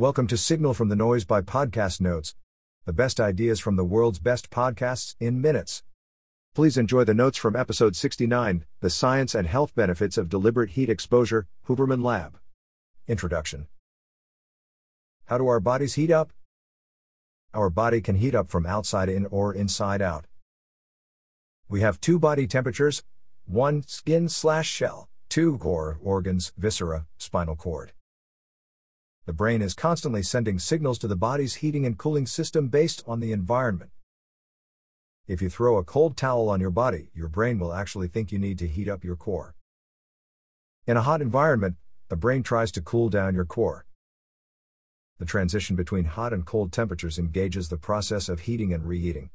Welcome to Signal from the Noise by Podcast Notes, the best ideas from the world's best podcasts in minutes. Please enjoy the notes from episode 69 The Science and Health Benefits of Deliberate Heat Exposure, Huberman Lab. Introduction How do our bodies heat up? Our body can heat up from outside in or inside out. We have two body temperatures 1. Skin slash shell, 2. Core, organs, viscera, spinal cord. The brain is constantly sending signals to the body's heating and cooling system based on the environment. If you throw a cold towel on your body, your brain will actually think you need to heat up your core. In a hot environment, the brain tries to cool down your core. The transition between hot and cold temperatures engages the process of heating and reheating.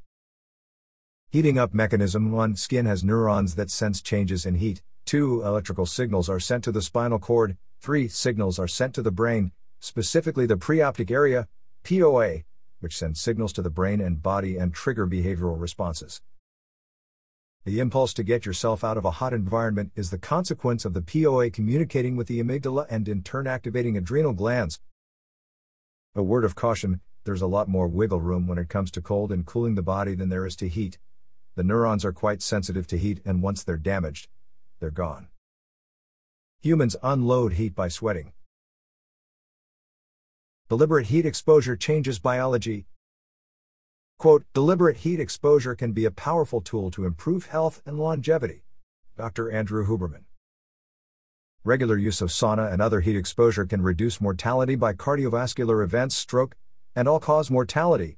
Heating up mechanism 1 Skin has neurons that sense changes in heat. 2 Electrical signals are sent to the spinal cord. 3 Signals are sent to the brain, specifically the preoptic area, POA, which sends signals to the brain and body and trigger behavioral responses. The impulse to get yourself out of a hot environment is the consequence of the POA communicating with the amygdala and in turn activating adrenal glands. A word of caution there's a lot more wiggle room when it comes to cold and cooling the body than there is to heat. The neurons are quite sensitive to heat, and once they're damaged, they're gone. Humans unload heat by sweating. Deliberate heat exposure changes biology. Quote, deliberate heat exposure can be a powerful tool to improve health and longevity. Dr. Andrew Huberman. Regular use of sauna and other heat exposure can reduce mortality by cardiovascular events, stroke, and all cause mortality.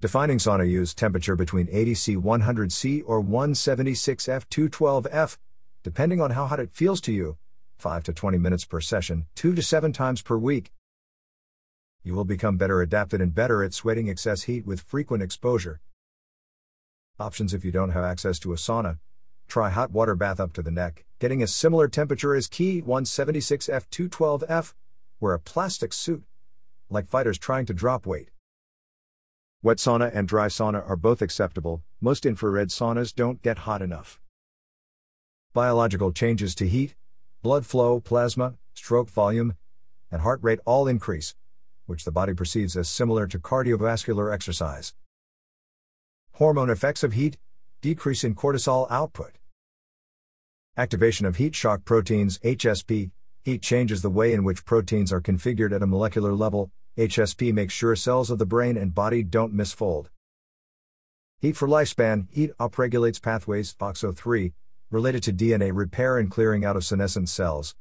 Defining sauna use temperature between 80 C 100 C or 176 F 212 F, depending on how hot it feels to you, 5 to 20 minutes per session, 2 to 7 times per week you will become better adapted and better at sweating excess heat with frequent exposure. Options if you don't have access to a sauna. Try hot water bath up to the neck, getting a similar temperature as Key 176F 212F. Wear a plastic suit. Like fighters trying to drop weight. Wet sauna and dry sauna are both acceptable, most infrared saunas don't get hot enough. Biological changes to heat, blood flow, plasma, stroke volume, and heart rate all increase, which the body perceives as similar to cardiovascular exercise. Hormone effects of heat, decrease in cortisol output. Activation of heat shock proteins, HSP, heat changes the way in which proteins are configured at a molecular level. HSP makes sure cells of the brain and body don't misfold. Heat for lifespan, heat upregulates pathways, FOXO3, related to DNA repair and clearing out of senescent cells,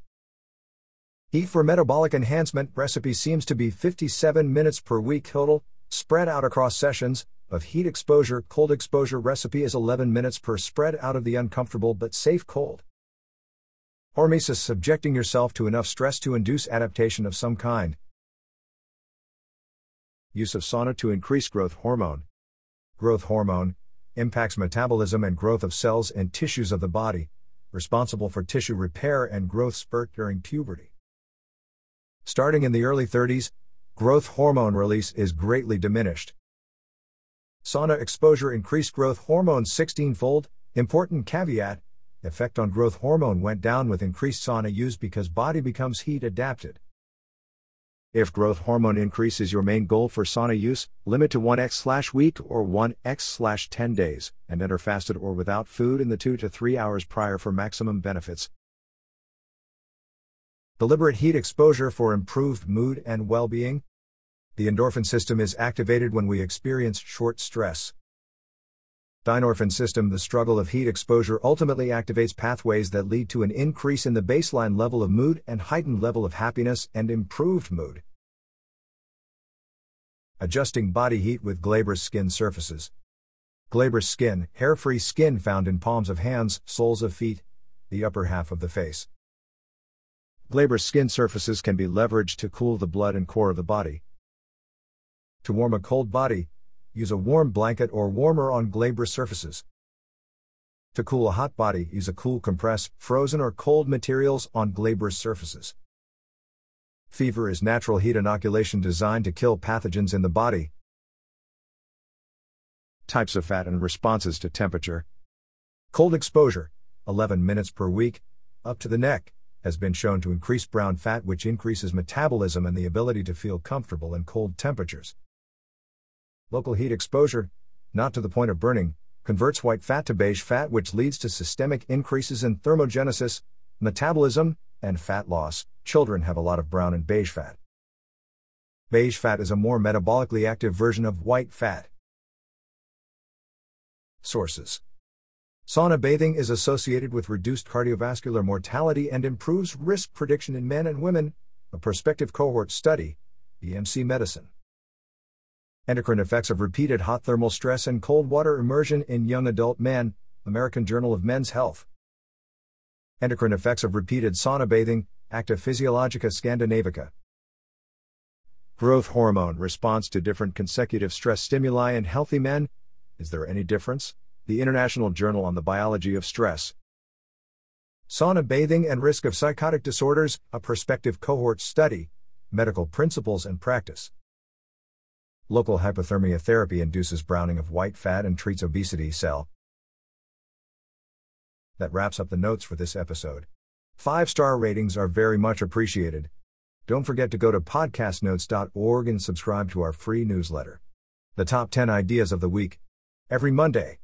Heat for metabolic enhancement recipe seems to be 57 minutes per week total, spread out across sessions, of heat exposure cold exposure recipe is 11 minutes per spread out of the uncomfortable but safe cold. Hormesis subjecting yourself to enough stress to induce adaptation of some kind. Use of sauna to increase growth hormone. Growth hormone impacts metabolism and growth of cells and tissues of the body, responsible for tissue repair and growth spurt during puberty. Starting in the early 30s, growth hormone release is greatly diminished. Sauna exposure increased growth hormone 16 fold. Important caveat effect on growth hormone went down with increased sauna use because body becomes heat adapted. If growth hormone increase is your main goal for sauna use, limit to 1x week or 1x 10 days, and enter fasted or without food in the 2 to 3 hours prior for maximum benefits. Deliberate heat exposure for improved mood and well being. The endorphin system is activated when we experience short stress. Dynorphin system The struggle of heat exposure ultimately activates pathways that lead to an increase in the baseline level of mood and heightened level of happiness and improved mood. Adjusting body heat with glabrous skin surfaces. Glabrous skin, hair free skin found in palms of hands, soles of feet, the upper half of the face. Glabrous skin surfaces can be leveraged to cool the blood and core of the body. To warm a cold body, use a warm blanket or warmer on glabrous surfaces. To cool a hot body, use a cool compress, frozen or cold materials on glabrous surfaces. Fever is natural heat inoculation designed to kill pathogens in the body. Types of fat and responses to temperature. Cold exposure, 11 minutes per week, up to the neck, has been shown to increase brown fat, which increases metabolism and the ability to feel comfortable in cold temperatures. Local heat exposure, not to the point of burning, converts white fat to beige fat, which leads to systemic increases in thermogenesis, metabolism, and fat loss. Children have a lot of brown and beige fat. Beige fat is a more metabolically active version of white fat. Sources Sauna bathing is associated with reduced cardiovascular mortality and improves risk prediction in men and women, a prospective cohort study, BMC Medicine. Endocrine effects of repeated hot thermal stress and cold water immersion in young adult men, American Journal of Men's Health. Endocrine effects of repeated sauna bathing, Acta Physiologica Scandinavica. Growth hormone response to different consecutive stress stimuli in healthy men. Is there any difference? The International Journal on the Biology of Stress. Sauna bathing and risk of psychotic disorders, a prospective cohort study, medical principles and practice. Local hyperthermia therapy induces browning of white fat and treats obesity cell. That wraps up the notes for this episode. Five star ratings are very much appreciated. Don't forget to go to podcastnotes.org and subscribe to our free newsletter. The top 10 ideas of the week. Every Monday.